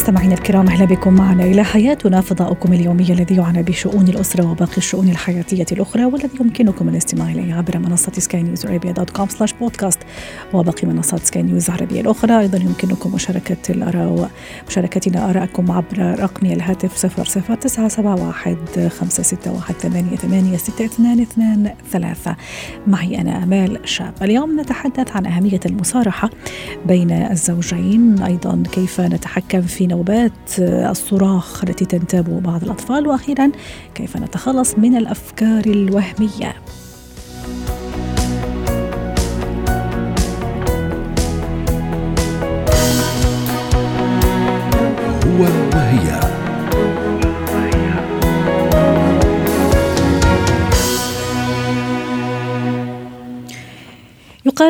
مستمعينا الكرام أهلا بكم معنا. إلى حياتنا فضاؤكم اليومي الذي يعنى بشؤون الأسرة وباقي الشؤون الحياتية الأخرى والذي يمكنكم الاستماع إليه عبر منصة سكاي نيوز عربيه dot com slash بودكاست وباقي منصات سكاي نيوز العربيه الأخرى. أيضا يمكنكم مشاركة الآراء مشاركتنا ارائكم عبر رقم الهاتف 00971 561 88 622 3 معي أنا آمال شاب. اليوم نتحدث عن أهمية المصارحة بين الزوجين. أيضا كيف نتحكم في نوبات الصراخ التي تنتاب بعض الأطفال. وأخيرا كيف نتخلص من الأفكار الوهمية؟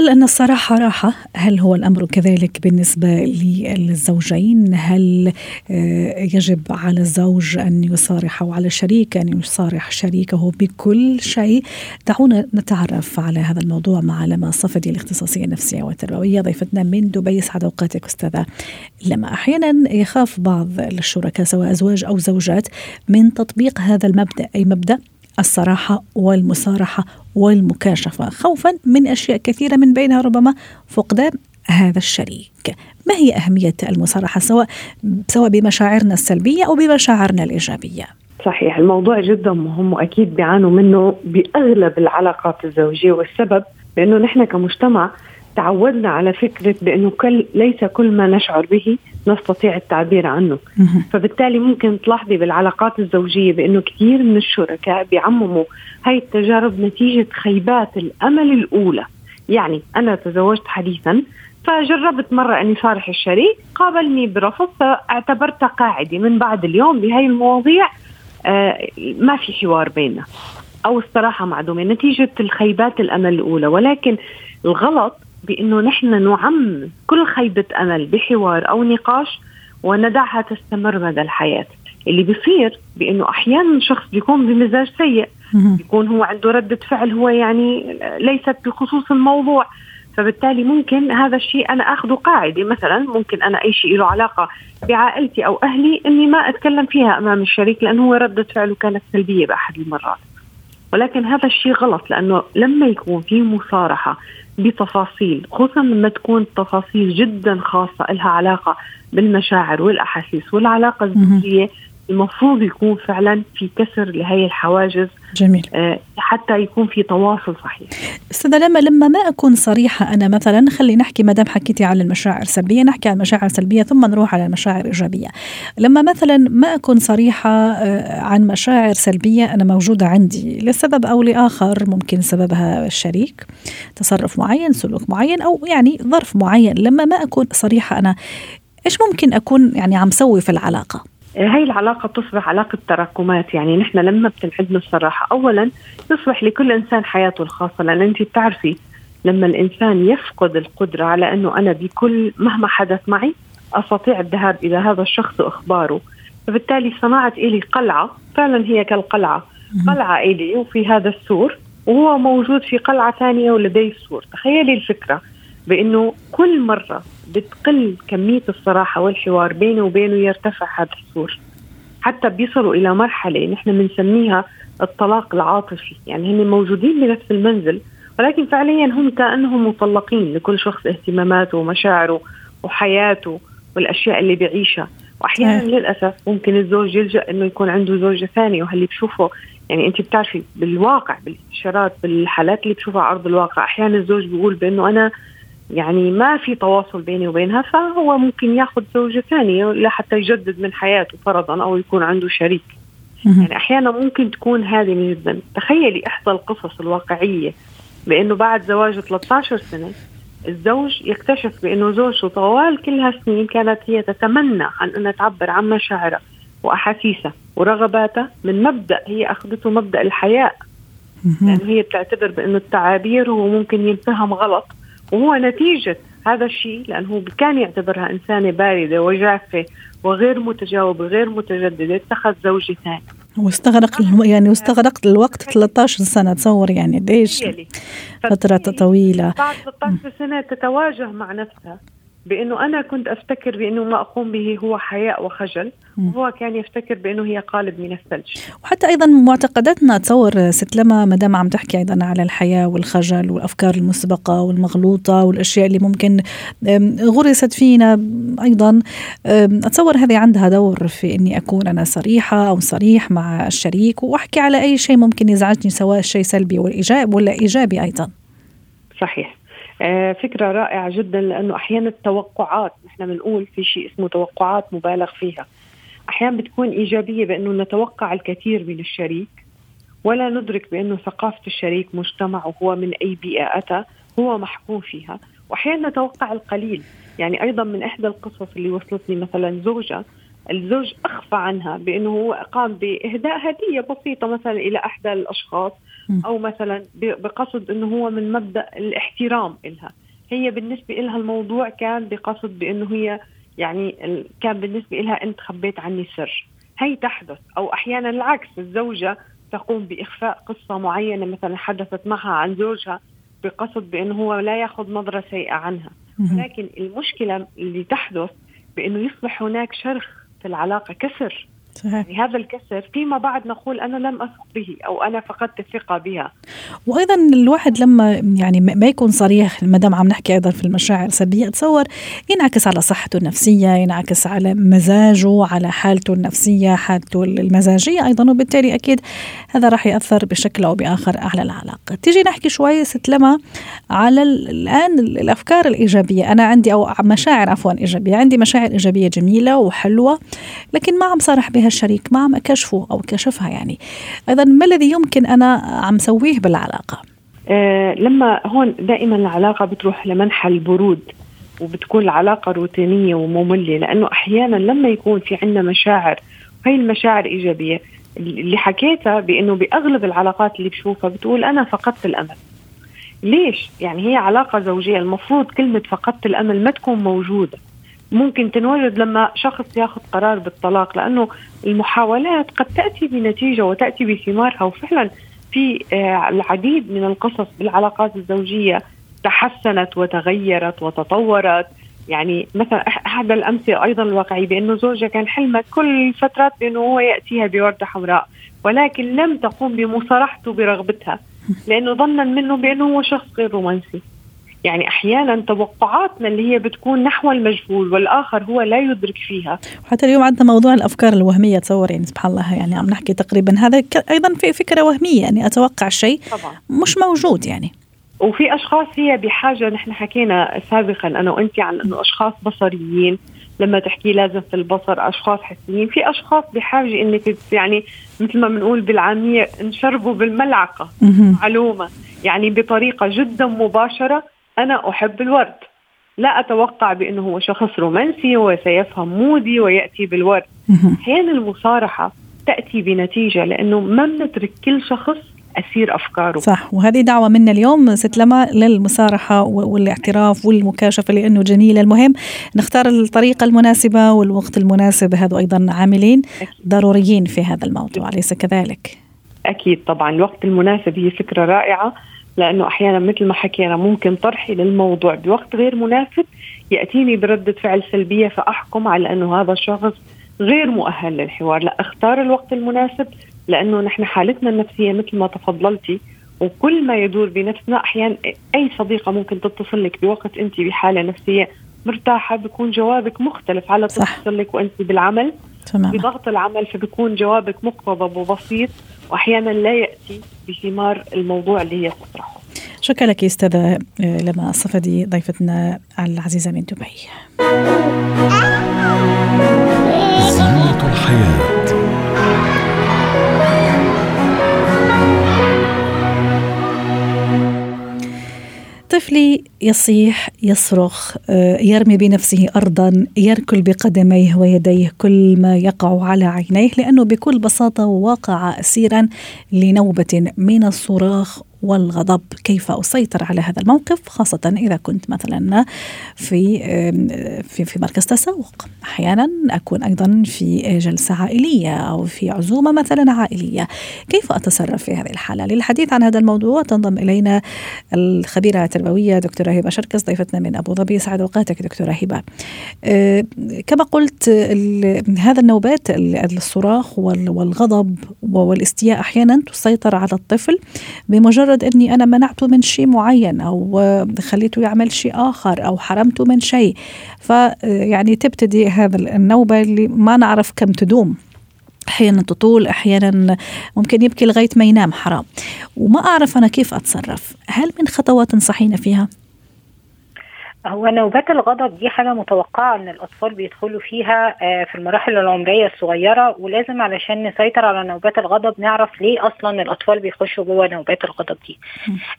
يقال أن الصراحة راحة. هل هو الأمر كذلك بالنسبة للزوجين؟ هل آه، يجب على الزوج أن يصارح أو على الشريك أن يصارح شريكه بكل شيء؟ دعونا نتعرف على هذا الموضوع مع لما صفدي الاختصاصية النفسية والتربوية ضيفتنا من دبي. سعد أوقاتك أستاذة لما. أحيانا يخاف بعض الشركاء سواء أزواج أو زوجات من تطبيق هذا المبدأ أي مبدأ؟ الصراحة والمصارحة والمكاشفة خوفا من أشياء كثيرة من بينها ربما فقدان هذا الشريك. ما هي أهمية المصارحة سواء سواء بمشاعرنا السلبية أو بمشاعرنا الإيجابية؟ صحيح الموضوع جدا مهم وأكيد بيعانوا منه بأغلب العلاقات الزوجية والسبب لأنه نحن كمجتمع تعودنا على فكرة بأنه كل ليس كل ما نشعر به نستطيع التعبير عنه. فبالتالي ممكن تلاحظي بالعلاقات الزوجية بأنه كثير من الشركاء بيعمموا هاي التجارب نتيجة خيبات الأمل الأولى. يعني أنا تزوجت حديثا فجربت مرة أني صارح الشريك قابلني برفض فاعتبرتها قاعدة. من بعد اليوم بهاي المواضيع آه ما في حوار بيننا. أو الصراحة معدومة. نتيجة الخيبات الأمل الأولى. ولكن الغلط بأنه نحن نعم كل خيبة أمل بحوار أو نقاش وندعها تستمر مدى الحياة. اللي بيصير بأنه أحيانا شخص بيكون بمزاج سيء بيكون هو عنده ردة فعل هو يعني ليست بخصوص الموضوع. فبالتالي ممكن هذا الشيء أنا أخذه قاعدة. مثلا ممكن أنا أي شيء له علاقة بعائلتي أو أهلي إني ما أتكلم فيها أمام الشريك لأنه هو ردة فعله كانت سلبية بأحد المرات. ولكن هذا الشيء غلط لأنه لما يكون في مصارحة بتفاصيل خصوصا لما تكون تفاصيل جدا خاصة لها علاقة بالمشاعر والأحاسيس والعلاقة الزوجيه المفروض يكون فعلا في كسر لهي الحواجز جميل. آه حتى يكون في تواصل صحيح. أستاذة لما لما ما أكون صريحة أنا مثلا خلي نحكي ما دام حكيتي على المشاعر السلبية نحكي عن المشاعر السلبية ثم نروح على المشاعر الإيجابية. لما مثلا ما أكون صريحة آه عن مشاعر سلبية أنا موجودة عندي لسبب أو لآخر ممكن سببها الشريك تصرف معين سلوك معين أو يعني ظرف معين. لما ما أكون صريحة أنا إيش ممكن أكون يعني عم سوي في العلاقة؟ هاي العلاقة تصبح علاقة تراكمات. يعني نحن لما بتنعدنا الصراحة أولا يصبح لكل إنسان حياته الخاصة لأن أنت بتعرفي لما الإنسان يفقد القدرة على أنه أنا بكل مهما حدث معي أستطيع الذهاب إلى هذا الشخص وإخباره. فبالتالي صناعة إلي قلعة فعلا هي كالقلعة. قلعة إلي وفي هذا السور وهو موجود في قلعة ثانية ولديه السور. تخيلي الفكرة بأنه كل مرة بتقل كمية الصراحة والحوار بينه وبينه يرتفع هذا السور. حتى بيصلوا إلى مرحلة نحن بنسميها الطلاق العاطفي. يعني هم موجودين بنفس المنزل ولكن فعليا هم كأنهم مطلقين لكل شخص اهتماماته ومشاعره وحياته والأشياء اللي بيعيشها. واحيانا للأسف ممكن الزوج يلجأ إنه يكون عنده زوجة ثانية وهاللي بشوفه؟ يعني أنت بتعرفي بالواقع بالاستشارات بالحالات اللي بشوفها على أرض الواقع. أحيانا الزوج بيقول بأنه أنا يعني ما في تواصل بيني وبينها فهو ممكن ياخذ زوجة ثانية لحتى يجدد من حياته فرضا أو يكون عنده شريك. يعني أحيانا ممكن تكون هذه جدا تخيلي إحدى القصص الواقعية بأنه بعد زواجه 13 سنة الزوج يكتشف بأنه زوجته طوال كل هالسنين كانت هي تتمنى عن أنها تعبر عن مشاعرها وأحاسيسها ورغباتها من مبدأ هي أخذته مبدأ الحياء. لأنه هي بتعتبر بأنه التعابير هو ممكن ينفهم غلط. وهو نتيجة هذا الشيء لأنه كان يعتبرها إنسانة باردة وجافة وغير متجاوبة غير متجددة اتخذ زوجة ثاني واستغرق يعني واستغرق الوقت 13 سنة تصور يعني قديش فترة طويلة. بعد 13 سنة تتواجه مع نفسها. بأنه أنا كنت أفتكر بأنه ما أقوم به هو حياء وخجل وهو كان يفتكر بأنه هي قالب من الثلج. وحتى أيضا معتقداتنا تصور ست لما ما دام عم تحكي أيضا على الحياة والخجل والأفكار المسبقة والمغلوطة والأشياء اللي ممكن غرست فينا أيضا. أتصور هذه عندها دور في إني أكون أنا صريحة أو صريح مع الشريك وأحكي على أي شيء ممكن يزعجني سواء شيء سلبي وايجابي ولا ايجابي أيضا. صحيح. آه، فكرة رائعة جدا لأنه أحيانا التوقعات نحن بنقول في شيء اسمه توقعات مبالغ فيها. أحيانا بتكون إيجابية بأنه نتوقع الكثير من الشريك ولا ندرك بأنه ثقافة الشريك مجتمعه هو من أي بيئة أتى هو محكوم فيها. وأحيانا نتوقع القليل. يعني أيضا من إحدى القصص اللي وصلتني مثلا زوجة الزوج أخفى عنها بأنه هو قام بإهداء هدية بسيطة مثلا إلى أحدى الأشخاص. أو مثلا بقصد أنه هو من مبدأ الاحترام إلها. هي بالنسبة لها الموضوع كان بقصد بأنه هي يعني كان بالنسبة لها أنت خبيت عني سر. هي تحدث. أو أحيانا العكس الزوجة تقوم بإخفاء قصة معينة مثلا حدثت معها عن زوجها بقصد بأنه هو لا يأخذ نظرة سيئة عنها. لكن المشكلة اللي تحدث بأنه يصبح هناك شرخ في العلاقة كسر. صحيح. يعني هذا الكسر فيما بعد نقول أنا لم أثق به أو أنا فقدت الثقة بها. وأيضا الواحد لما يعني ما يكون صريح ما دام عم نحكي أيضا في المشاعر السلبية اتصور ينعكس على صحته النفسية ينعكس على مزاجه على حالته النفسية حالته المزاجية أيضا. وبالتالي أكيد هذا راح يأثر بشكل أو بآخر على العلاقة. تيجي نحكي شوي ست لما على الآن الأفكار الإيجابية. أنا عندي أو مشاعر عفوا إيجابية. عندي مشاعر إيجابية جميلة وحلوة لكن ما عم صارح بها الشريك ما عم أكشفه أو كشفها يعني. أيضا ما الذي يمكن أنا عم سويه بالعلاقة؟ آه لما هون دائما العلاقة بتروح لمنحى البرود وبتكون العلاقة روتينية ومملة لأنه أحيانا لما يكون في عندنا مشاعر وهي المشاعر إيجابية اللي حكيتها بأنه بأغلب العلاقات اللي بشوفها بتقول أنا فقدت الأمل. ليش؟ يعني هي علاقة زوجية المفروض كلمة فقدت الأمل ما تكون موجودة. ممكن تنوجد لما شخص ياخذ قرار بالطلاق لأنه المحاولات قد تأتي بنتيجة وتأتي بثمارها وفعلا في آه، العديد من القصص بالعلاقات الزوجية تحسنت وتغيرت وتطورت. يعني مثلا أحد الأمثلة أيضا الواقعي بأنه زوجها كان حلمها كل فترات بأنه هو يأتيها بوردة حمراء ولكن لم تقوم بمصارحته برغبتها لأنه ظنا منه بأنه هو شخص غير رومانسي. يعني أحيانا توقعاتنا اللي هي بتكون نحو المجهول والآخر هو لا يدرك فيها. حتى اليوم عندنا موضوع الأفكار الوهمية تصور يعني سبحان الله يعني عم نحكي تقريبا هذا أيضا في فكرة وهمية يعني أتوقع شيء مش موجود يعني. وفي أشخاص هي بحاجة نحن حكينا سابقا أنا وانت عن إنه أشخاص بصريين لما تحكي لازم في البصر أشخاص حسيين. في أشخاص بحاجة إنك يعني مثل ما بنقول بالعامية نشربوا بالملعقة معلومة يعني بطريقة جدا مباشرة أنا أحب الورد. لا أتوقع بأنه هو شخص رومانسي وسيفهم مودي ويأتي بالورد. أحيانا المصارحة تأتي بنتيجة لأنه ما بنترك كل شخص أسير أفكاره. صح. وهذه دعوة منا اليوم ست لما للمصارحة والاعتراف والمكاشفة لأنه جميلة المهم نختار الطريقة المناسبة والوقت المناسب. هذا أيضا عاملين ضروريين في هذا الموضوع أليس كذلك؟ أكيد طبعا. الوقت المناسب هي فكرة رائعة. لأنه أحيانا مثل ما حكينا ممكن طرحي للموضوع بوقت غير مناسب يأتيني برده فعل سلبية فأحكم على أنه هذا الشخص غير مؤهل للحوار، لا أختار الوقت المناسب لأنه نحن حالتنا النفسية مثل ما تفضلتي وكل ما يدور بنفسنا أحيانا أي صديقة ممكن تتصل لك بوقت أنت بحالة نفسية مرتاحة بيكون جوابك مختلف على تتصل لك وأنت بالعمل. تمام. بضغط العمل فبيكون جوابك مقتضب وبسيط. وأحيانا لا يأتي بثمار الموضوع اللي هي تطرحه. شكرا لك أستاذة آه، لما الصفدي ضيفتنا العزيزة من دبي. زينة الحياة طفلي يصيح يصرخ آه، يرمي بنفسه ارضا يركل بقدميه ويديه كل ما يقع على عينيه لأنه بكل بساطة وقع اسيرا لنوبة من الصراخ والغضب كيف أسيطر على هذا الموقف خاصة إذا كنت مثلا في في في مركز تسوق. أحيانا أكون أيضا في جلسة عائلية أو في عزومة مثلا عائلية. كيف أتصرف في هذه الحالة؟ للحديث عن هذا الموضوع تنضم إلينا الخبيرة التربوية دكتورة هبة شركس ضيفتنا من أبو ظبي. سعد أوقاتك دكتورة هبة. أه، كما قلت هذا النوبات الصراخ والغضب والإستياء أحيانا تسيطر على الطفل بمجرد أني أنا منعته من شيء معين أو خليته يعمل شيء آخر أو حرمته من شيء. فيعني تبتدي هذا النوبة اللي ما نعرف كم تدوم. أحيانا تطول أحيانا ممكن يبكي لغاية ما ينام حرام. وما أعرف أنا كيف أتصرف. هل من خطوات تنصحينا فيها؟ هو نوبات الغضب دي حاجة متوقعة إن الأطفال بيدخلوا فيها آه، في المراحل العمرية الصغيرة ولازم علشان نسيطر على نوبات الغضب نعرف ليه أصلا الأطفال بيخشوا جوه نوبات الغضب دي.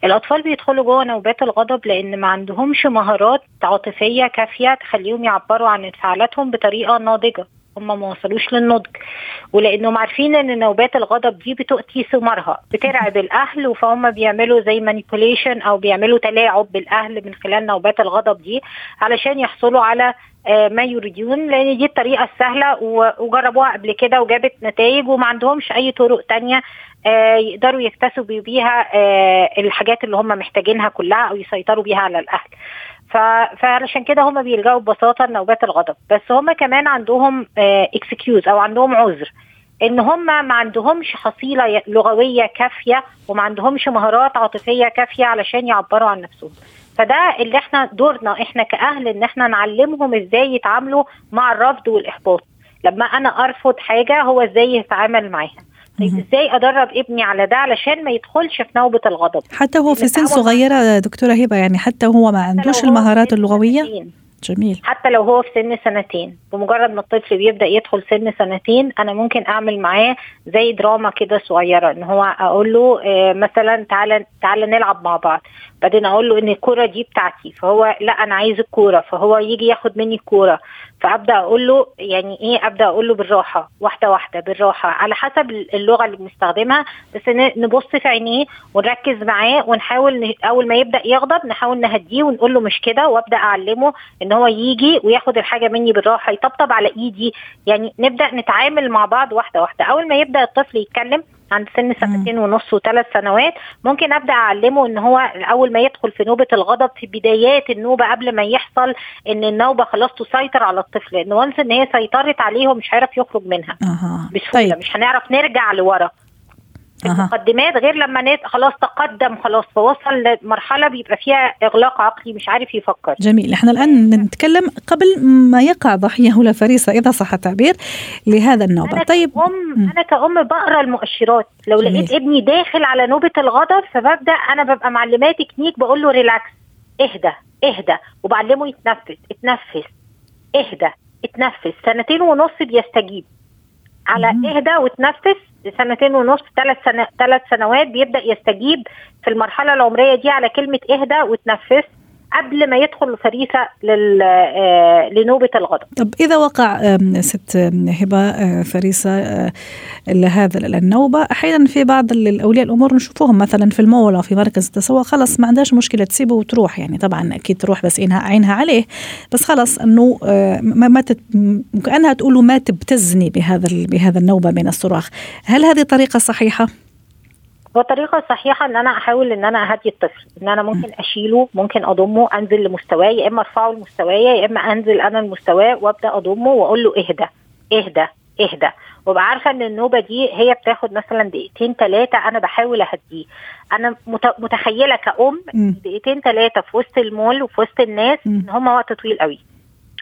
الأطفال بيدخلوا جوه نوبات الغضب لأن ما عندهمش مهارات عاطفية كافية تخليهم يعبروا عن انفعالاتهم بطريقة ناضجة. هم ما وصلوش للنضج. ولانهم عارفين إن نوبات الغضب دي بتؤتي ثمارها بترعب الاهل فهم بيعملوا زي مانيبوليشن أو بيعملوا تلاعب بالأهل من خلال نوبات الغضب دي علشان يحصلوا على آه، ما يريدون لأن دي الطريقة السهلة وجربوها قبل كده وجابت نتائج وما عندهمش أي طرق تانية آه، يقدروا يكتسبوا بيها آه، الحاجات اللي هم محتاجينها كلها أو يسيطروا بيها على الأهل. فعلشان كده هم بيلجأوا ببساطة لنوبات الغضب. بس هم كمان عندهم اكسكيوز أو عندهم عذر. إن هم ما عندهمش حصيلة لغوية كافية وما عندهمش مهارات عاطفية كافية علشان يعبروا عن نفسهم. فده اللي إحنا دورنا إحنا كأهل إن إحنا نعلمهم إزاي يتعاملوا مع الرفض والإحباط. لما أنا أرفض حاجة هو إزاي يتعامل معاها. طيب إزاي أدرب ابني على ده علشان ما يدخلش في نوبة الغضب؟ حتى هو في سن صغيرة دكتورة هبة يعني حتى هو ما عندوش المهارات اللغوية؟ جميل. حتى لو هو في سن سنتين. بمجرد ما الطفل بيبدأ يدخل سن سنتين أنا ممكن أعمل معاه زي دراما كده صغيرة إن هو أقول له آه مثلا تعالى تعالى نلعب مع بعض. بعدين أقول له إن الكورة دي بتاعتي فهو لا أنا عايز الكورة فهو يجي ياخد مني الكورة. فأبدأ أقول له يعني إيه أبدأ أقول له بالراحة واحدة واحدة بالراحة على حسب اللغة اللي بنستخدمها. بس نبص في عينيه ونركز معاه ونحاول أول ما يبدأ يغضب نحاول نهديه ونقول له مش كده وأبدأ أعلمه إن هو يجي وياخد الحاجة مني بالراحة يطبطب على إيدي. يعني نبدأ نتعامل مع بعض واحدة واحدة. أول ما يبدأ الطفل يتكلم عند سن سنتين ونص وثلاث سنوات ممكن أبدأ أعلمه إن هو أول ما يدخل في نوبة الغضب في بدايات النوبة قبل ما يحصل إن النوبة خلاص تسيطر على الطفل لأن وانس إن هي سيطرت عليه هو مش هيعرف يخرج منها أه. بسهولة طيب. مش هنعرف نرجع لورا المقدمات غير لما نت خلاص تقدم خلاص فوصل لمرحلة بيبقى فيها إغلاق عقلي مش عارف يفكر. جميل. إحنا الآن نتكلم قبل ما يقع ضحية ولا فريسة إذا صح التعبير لهذا النوبة. أنا طيب. كأم أنا كأم بقرأ المؤشرات. لو جميل. لقيت ابني داخل على نوبة الغضب فببدأ أنا ببقى معلماه تكنيك بقول له relax اهدى اهدى وبعلمه يتنفس اتنفس اهدى اتنفس. سنتين ونص بيستجيب. على اهدى وتنفس سنتين ونص ثلاث ثلاث سنوات بيبدأ يستجيب في المرحلة العمرية دي على كلمة إهدى وتنفس قبل ما يدخل فريسة آه، لنوبة الغضب. طب إذا وقع ست هبة آه، فريسة آه، لهذا النوبة أحيانا في بعض الأولياء الأمور نشوفوهم مثلا في المول أو في مركز التسوق خلص ما عندهاش مشكلة تسيبه وتروح يعني طبعا أكيد تروح بس عينها عينها عليه بس خلص إنه ما ما كأنها تقول ما تبتزني بهذا بهذا النوبة من الصراخ، هل هذه طريقة صحيحة؟ هو طريقه صحيحة إن أنا أحاول إن أنا أهدي الطفل إن أنا ممكن أشيله ممكن أضمه أنزل لمستواه يا إما أرفعه لمستواه يا إما أنزل أنا لمستواه وأبدأ أضمه وأقول له اهدى اهدى اهدى. وأبقى عارفة إن النوبة دي هي بتاخد مثلا دقيقتين ثلاثة أنا بحاول أهديه. أنا متخيلة كأم دقيقتين ثلاثة في وسط المول وفي وسط الناس إن هم وقت طويل قوي.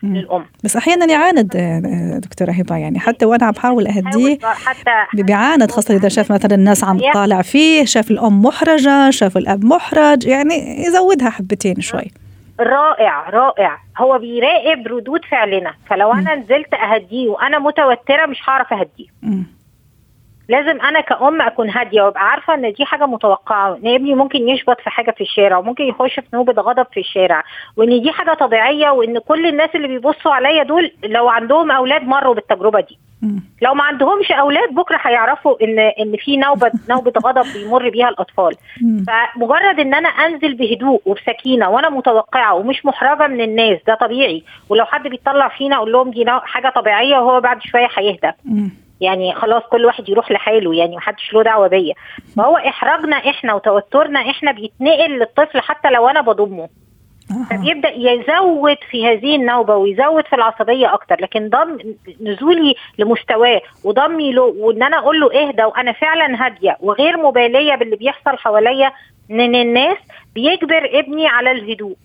للأم. بس أحيانا يعاند آه، دكتورة هبة يعني. حتى وأنا بحاول أهديه حتى بيعاند خاصة إذا شاف مثلا الناس عم تطالع فيه شاف الأم محرجة شاف الأب محرج يعني يزودها حبتين شوي. رائع رائع. هو بيراقب ردود فعلنا. فلو أنا نزلت أهديه وأنا متوترة مش هعرف أهديه. لازم أنا كأم أكون هادية وأبقى عارفة إن دي حاجة متوقعة إن ابني ممكن يشبط في حاجة في الشارع وممكن يخش في نوبة غضب في الشارع وإن دي حاجة طبيعية وإن كل الناس اللي بيبصوا عليا دول لو عندهم أولاد مروا بالتجربة دي. لو ما عندهمش أولاد بكرة هيعرفوا إن إن في نوبة نوبة غضب بيمر بيها الأطفال. فمجرد إن أنا أنزل بهدوء وبسكينة وأنا متوقعة ومش محرجة من الناس ده طبيعي ولو حد بيطلع فينا أقول لهم دي حاجة طبيعية وهو بعد شوية هيهدى. يعني خلاص كل واحد يروح لحاله يعني محدش له دعوة بيا فهو إحراجنا إحنا وتوترنا إحنا بيتنقل للطفل حتى لو أنا بضمه آه. فبيبدأ يزود في هذه النوبة ويزود في العصبية أكتر لكن ضم نزولي لمستواه وضمي له وإن أنا أقول له اهدى وأنا فعلا هادية وغير مبالية باللي بيحصل حواليا من الناس بيجبر ابني على الهدوء.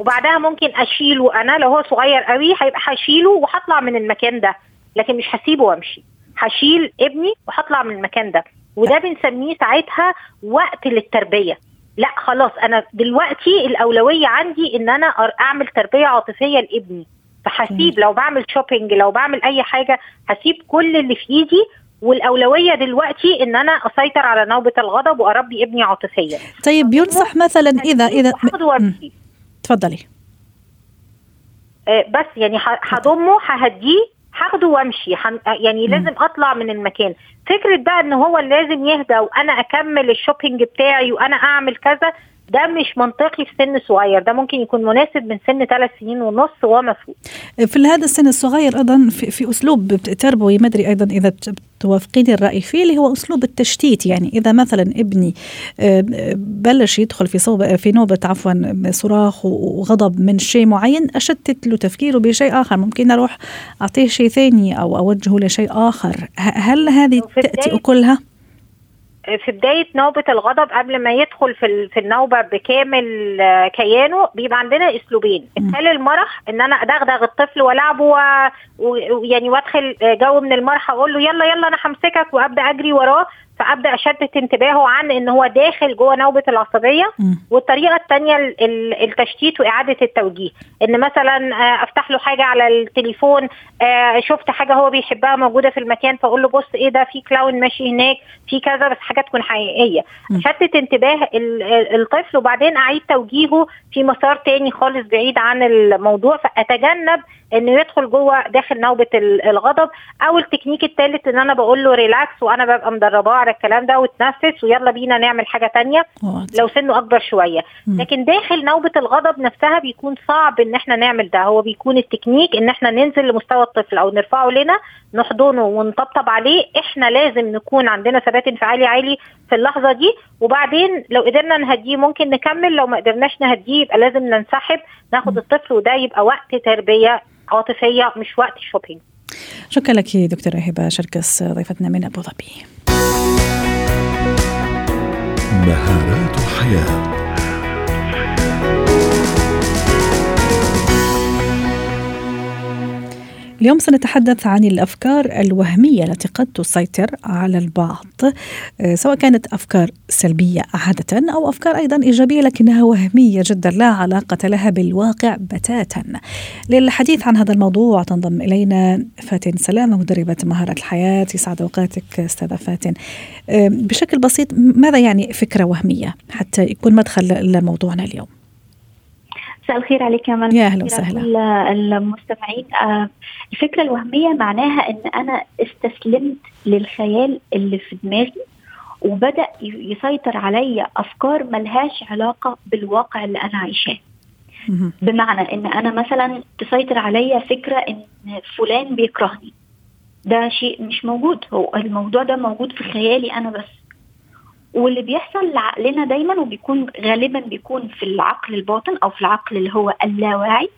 وبعدها ممكن أشيله أنا لو هو صغير قوي هيبقى هشيله وهطلع من المكان ده لكن مش هسيبه وأمشي هشيل ابني وهطلع من المكان ده. وده بنسميه ساعتها وقت للتربية. لا خلاص أنا دلوقتي الأولوية عندي إن أنا أعمل تربية عاطفية لابني. فهسيب لو بعمل شوبينج لو بعمل أي حاجة هسيب كل اللي في إيدي. والأولوية دلوقتي إن أنا أسيطر على نوبة الغضب وأربي ابني عاطفيا. طيب ينصح مثلا اذا اذا تفضلي. آه، بس يعني هضمه ههديه هاخده وامشي هن- آه، يعني. لازم اطلع من المكان فكرة بقى ان هو لازم يهدى وأنا اكمل الشوبينج بتاعي وأنا اعمل كذا ده مش منطقي في سن صغير ده ممكن يكون مناسب من سن ثلاث سنين ونص وما فوق في هذا السن الصغير أيضا في, في أسلوب تربوي ما أدري أيضا إذا توافقيني الرأي فيه اللي هو أسلوب التشتيت يعني إذا مثلا ابني آه، بلش يدخل في صوب في نوبة عفوا صراخ وغضب من شيء معين أشتت له تفكيره بشيء آخر. ممكن أروح أعطيه شيء ثاني أو أوجهه لشيء آخر. هل هذه تأتي أكلها؟ في بداية نوبة الغضب قبل ما يدخل في في النوبة بكامل آه، كيانه بيبقى عندنا اسلوبين. ادخال المرح إن أنا أدغدغ الطفل والعبه ويعني وأدخل آه، جو من المرح أقول له يلا يلا أنا همسكك وأبدأ أجري وراه. فأبدأ أشتت انتباهه عن إن هو داخل جوه نوبة العصبية مم. والطريقة الثانية التشتيت وإعادة التوجيه إن مثلا آه، أفتح له حاجة على التليفون آه، شفت حاجة هو بيحبها موجودة في المكان فأقول له بص إيه ده في clown ماشي هناك في كذا بس حاجة تكون حقيقية م. شتت انتباه ال- ال- الطفل وبعدين أعيد توجيهه في مسار تاني خالص بعيد عن الموضوع فأتجنب إنه يدخل جوه داخل نوبة ال- الغضب أو التكنيك الثالث إن أنا بقول له relax وأنا ببقى مدرباه على الكلام ده وتنفس ويلا بينا نعمل حاجة تانية. لو سنه أكبر شوية. لكن داخل نوبة الغضب نفسها بيكون صعب إن إحنا نعمل ده. هو بيكون التكنيك إن إحنا ننزل لمستوى الطفل أو نرفعه لنا نحضنه ونطبطب عليه. إحنا لازم نكون عندنا ثبات انفعالي عالي في اللحظة دي. وبعدين لو قدرنا نهديه ممكن نكمل. لو ما قدرناش نهديه يبقى لازم ننسحب ناخد الطفل وده يبقى وقت تربية عاطفية مش وقت shopping شكرا لك دكتورة هبة شركس ضيفتنا من أبو ظبي. مهارات حياه اليوم سنتحدث عن الأفكار الوهمية التي قد تسيطر على البعض آه، سواء كانت أفكار سلبية عادة أو أفكار أيضا إيجابية لكنها وهمية جدا لا علاقة لها بالواقع بتاتا. للحديث عن هذا الموضوع تنضم إلينا فاتن سلامه مدربة مهارات الحياة يسعد أوقاتك أستاذة فاتن. آه، بشكل بسيط ماذا يعني فكرة وهمية حتى يكون مدخل لموضوعنا اليوم؟ مساء الخير عليك يا من يا أهلا وسهلا. كل المستمعين. آه، الفكرة الوهمية معناها إن أنا استسلمت للخيال اللي في دماغي وبدأ ي- يسيطر عليا أفكار ملهاش علاقة بالواقع اللي أنا عايشاه. بمعنى إن أنا مثلا تسيطر عليا فكرة إن فلان بيكرهني. ده شيء مش موجود. هو الموضوع ده موجود في خيالي أنا بس. واللي بيحصل لعقلنا دايما وبيكون غالبا بيكون في العقل الباطن أو في العقل اللي هو اللاواعي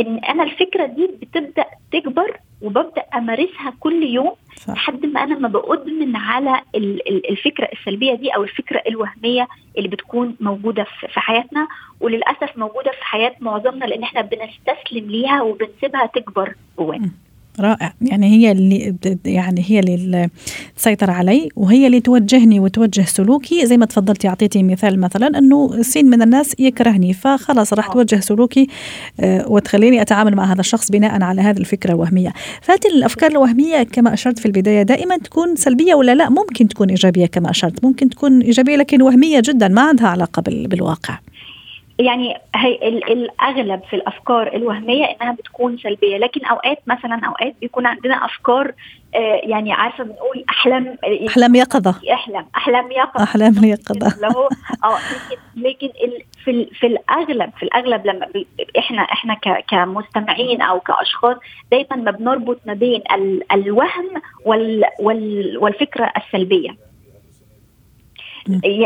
إن أنا الفكرة دي بتبدأ تكبر وببدأ أمارسها كل يوم. لحد ما أنا ما بأدمن على ال- ال- الفكرة السلبية دي أو الفكرة الوهمية اللي بتكون موجودة في في حياتنا وللأسف موجودة في حياة معظمنا لأن إحنا بنستسلم ليها وبنسيبها تكبر جوانا رائع. يعني هي اللي يعني هي اللي تسيطر علي وهي اللي توجهني وتوجه سلوكي. زي ما تفضلتي أعطيتي مثال مثلا إنه سين من الناس يكرهني فخلاص راح توجه سلوكي آه، وتخليني أتعامل مع هذا الشخص بناء على هذه الفكرة الوهمية. فهذه الأفكار الوهمية كما أشرت في البداية دائما تكون سلبية ولا لا؟ ممكن تكون إيجابية كما أشرت. ممكن تكون إيجابية لكن وهمية جدا ما عندها علاقة بالواقع. يعني هي الأغلب في الأفكار الوهمية إنها بتكون سلبية. لكن أوقات مثلا أوقات بيكون عندنا أفكار آه يعني عارفة بنقول أحلام أحلام يقظة. أحلام أحلام يقظة. أحلام يقظة. هو آه لكن في في الأغلب في الأغلب لما إحنا إحنا كمستمعين أو كأشخاص دايما ما بنربط ما بين الوهم وال والفكرة السلبية.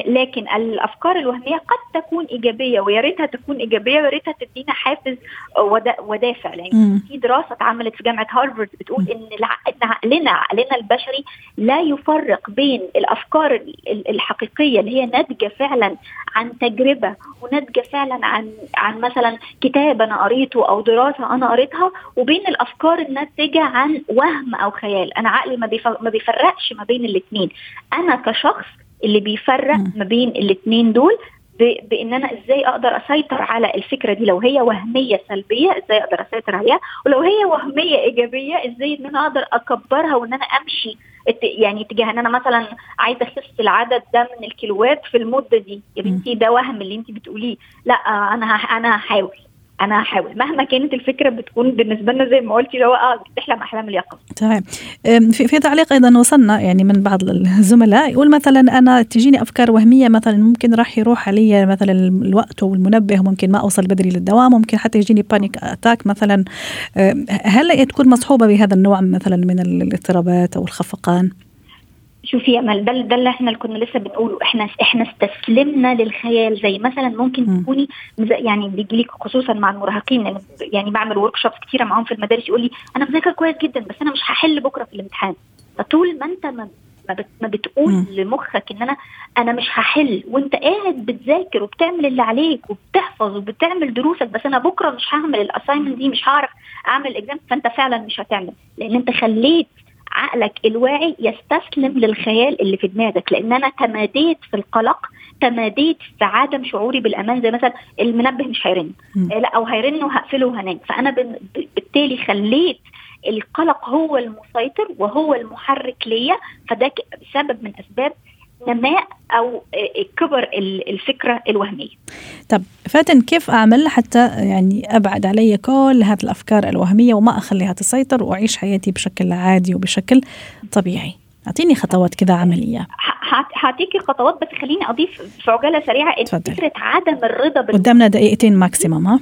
لكن الأفكار الوهمية قد تكون إيجابية ويا ريتها تكون إيجابية ويا ريتها تدينا حافز ودافع. لأن في دراسة اتعملت في جامعة هارفارد بتقول إن عقلنا عقلنا البشري لا يفرق بين الأفكار الحقيقية اللي هي ناتجة فعلا عن تجربة وناتجة فعلا عن عن مثلا كتاب أنا قريته أو دراسة أنا قريتها وبين الأفكار الناتجة عن وهم أو خيال. أنا عقلي ما بيفرقش ما بين الاثنين أنا كشخص اللي بيفرق ما بين الاثنين دول بإن أنا إزاي أقدر أسيطر على الفكرة دي. لو هي وهمية سلبية إزاي أقدر أسيطر عليها؟ ولو هي وهمية إيجابية إزاي إن أنا أقدر أكبرها وإن أنا أمشي يعني اتجاه إن أنا مثلا عايزة أخس العدد ده من الكيلوات في المدة دي. يا بنتي ده وهم اللي انت بتقوليه. لا أنا أنا هحاول. أنا هحاول مهما كانت الفكرة بتكون بالنسبة لنا زي ما قلتي اللي هو آه بتحلم أحلام اليقظة. تمام. في, في تعليق أيضا وصلنا يعني من بعض الزملاء يقول مثلا أنا تجيني أفكار وهمية مثلا ممكن راح يروح علي مثلا الوقت والمنبه ممكن ما أوصل بدري للدوام ممكن حتى يجيني panic attack مثلا. هل تكون مصحوبة بهذا النوع مثلا من الاضطرابات أو الخفقان؟ شوفي يا أمل ده ده اللي إحنا اللي كنا لسه بنقوله إحنا إحنا استسلمنا للخيال زي مثلا ممكن. تكوني يعني بيجي لك خصوصا مع المراهقين يعني, يعني بعمل workshops كتيرة معاهم في المدارس يقول لي أنا مذاكر كويس جدا بس أنا مش هحل بكرة في الامتحان فطول ما أنت ما ما بتقول م. لمخك إن أنا أنا مش هحل وأنت قاعد بتذاكر وبتعمل اللي عليك وبتحفظ وبتعمل دروسك بس أنا بكرة مش هعمل ال assignment دي مش هعرف أعمل الاكزام فأنت فعلا مش هتعمل لأن أنت خليت عقلك الواعي يستسلم للخيال اللي في دماغك. لأن أنا تماديت في القلق تماديت في عدم شعوري بالأمان. زي مثلا المنبه مش هيرن. آه، لا أو هيرن وهقفله وهنام. فأنا بالتالي خليت القلق هو المسيطر وهو المحرك ليا. فده سبب من أسباب نماء أو آه، كبر الفكرة الوهمية. طب فاتن كيف أعمل حتى يعني أبعد علي كل هذه الأفكار الوهمية وما أخليها تسيطر وأعيش حياتي بشكل عادي وبشكل طبيعي؟ أعطيني خطوات كذا عملية. هعطيكي خطوات بس خليني أضيف في عجالة سريعة فكرة عدم الرضا قدامنا دقيقتين ماكسيموم ها؟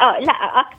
آه لا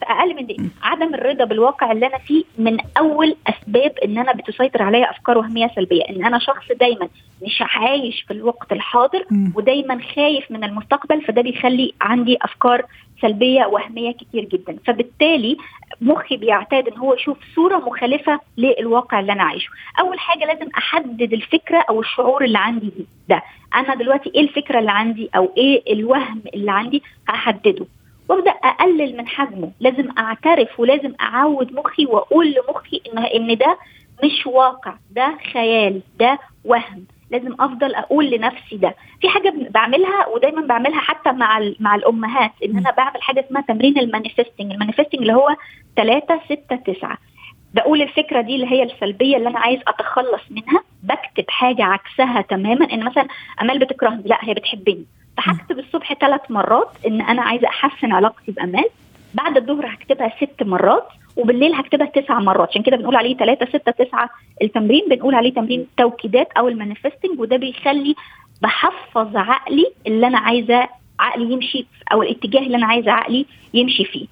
أقل من دي. عدم الرضا بالواقع اللي أنا فيه من أول أسباب إن أنا بتسيطر عليا أفكار وهمية سلبية. إن أنا شخص دايما مش عايش في الوقت الحاضر. ودايما خايف من المستقبل فده بيخلي عندي أفكار سلبية وهمية كتير جدا. فبالتالي مخي بيعتاد إن هو يشوف صورة مخالفة للواقع اللي أنا عايشه. أول حاجة لازم أحدد الفكرة أو الشعور اللي عندي دي ده. أنا دلوقتي إيه الفكرة اللي عندي أو إيه الوهم اللي عندي؟ هحدده. وابدا اقلل من حجمه. لازم اعترف ولازم اعود مخي واقول لمخي ان إن ده مش واقع ده خيال ده وهم. لازم افضل أقول لنفسي ده. في حاجة بعملها ودايما بعملها حتى مع مع الامهات إن أنا بعمل حاجة اسمها تمرين ال manifesting. ال manifesting اللي هو 3 6 9 بقول الفكرة دي اللي هي السلبية اللي أنا عايز أتخلص منها بكتب حاجة عكسها تماما. إن مثلا أمال بتكرهني؟ لا هي بتحبني. فهكتب الصبح ثلاث مرات إن أنا عايزة أحسن علاقتي بأمال بعد الظهر هكتبها ست مرات وبالليل هكتبها تسع مرات. عشان كده بنقول عليه ثلاثة ستة تسعة. التمرين بنقول عليه تمرين التوكيدات أو المانيفستنج وده بيخلي بحفظ عقلي اللي أنا عايزة عقلي يمشي أو الاتجاه اللي أنا عايزة عقلي يمشي فيه.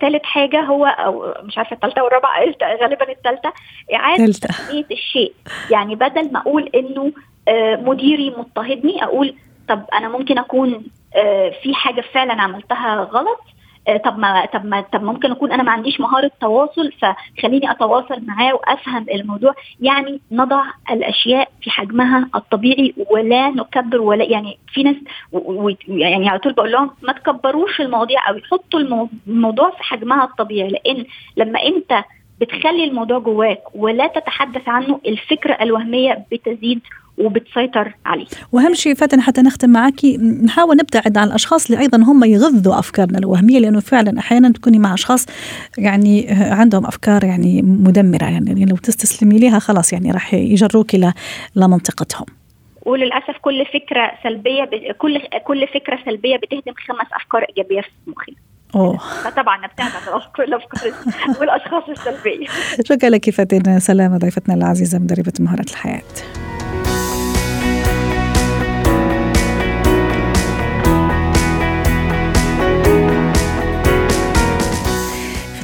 ثالث آه حاجة هو أو مش عارفة الثالثة والرابعة غالبا الثالثة إعادة تسمية الشيء. يعني بدل ما أقول إنه آه مديري مضطهدني أقول طب أنا ممكن أكون آه، في حاجة فعلا عملتها غلط؟ آه، طب ما طب ما طب ممكن أكون أنا ما عنديش مهارة تواصل فخليني أتواصل معاه وأفهم الموضوع. يعني نضع الأشياء في حجمها الطبيعي ولا نكبر ولا يعني في ناس يعني على طول بقول لهم ما تكبروش المواضيع أو يحطوا الموضوع في حجمها الطبيعي لأن لما أنت بتخلي الموضوع جواك ولا تتحدث عنه الفكرة الوهمية بتزيد وبتسيطر عليه. واهم شيء فاتن حتى نختم معك نحاول نبتعد عن الأشخاص اللي أيضا هم يغذوا أفكارنا الوهمية لأنه فعلا أحيانا تكوني مع أشخاص يعني عندهم أفكار يعني مدمرة يعني لو تستسلمي لها خلاص يعني راح يجروك إلى لمنطقتهم وللأسف كل فكرة سلبية. كل كل فكرة سلبية بتهدم خمس أفكار إيجابية في مخنا أوه. فطبعا نبتعد عن الأفكار والأشخاص السلبية. شكرا لك فاتن سلامة ضيفتنا العزيزة مدربة مهارات الحياة.